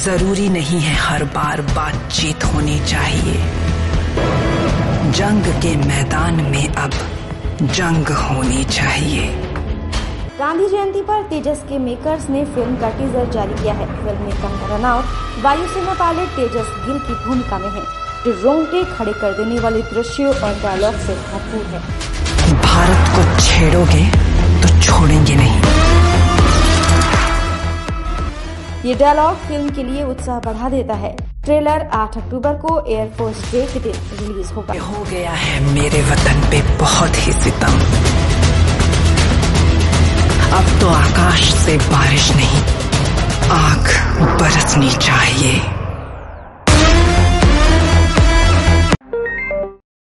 ज़रूरी नहीं है हर बार बातचीत होनी चाहिए। जंग के मैदान में अब जंग होनी चाहिए। गांधी जयंती पर तेजस के मेकर्स ने फ़िल्म का टीजर जारी किया है। फ़िल्म में कंगना रनौत वायुसेना पायलट तेजस गिल की भूमिका में है जो रोंगटे खड़े कर देने वाले दृश्यों और डायलॉग से भरपूर है। भारत को छेड़ोगे तो छोड़ेंगे नहीं। ये डायलॉग फ़िल्म के लिए उत्साह बढ़ा देता है। ट्रेलर 8 अक्टूबर को एयरफोर्स डे के दिन रिलीज़ होगा। हो गया है मेरे वतन पे बहुत ही सितम। अब तो आकाश से बारिश नहीं, आग बरसनी चाहिए।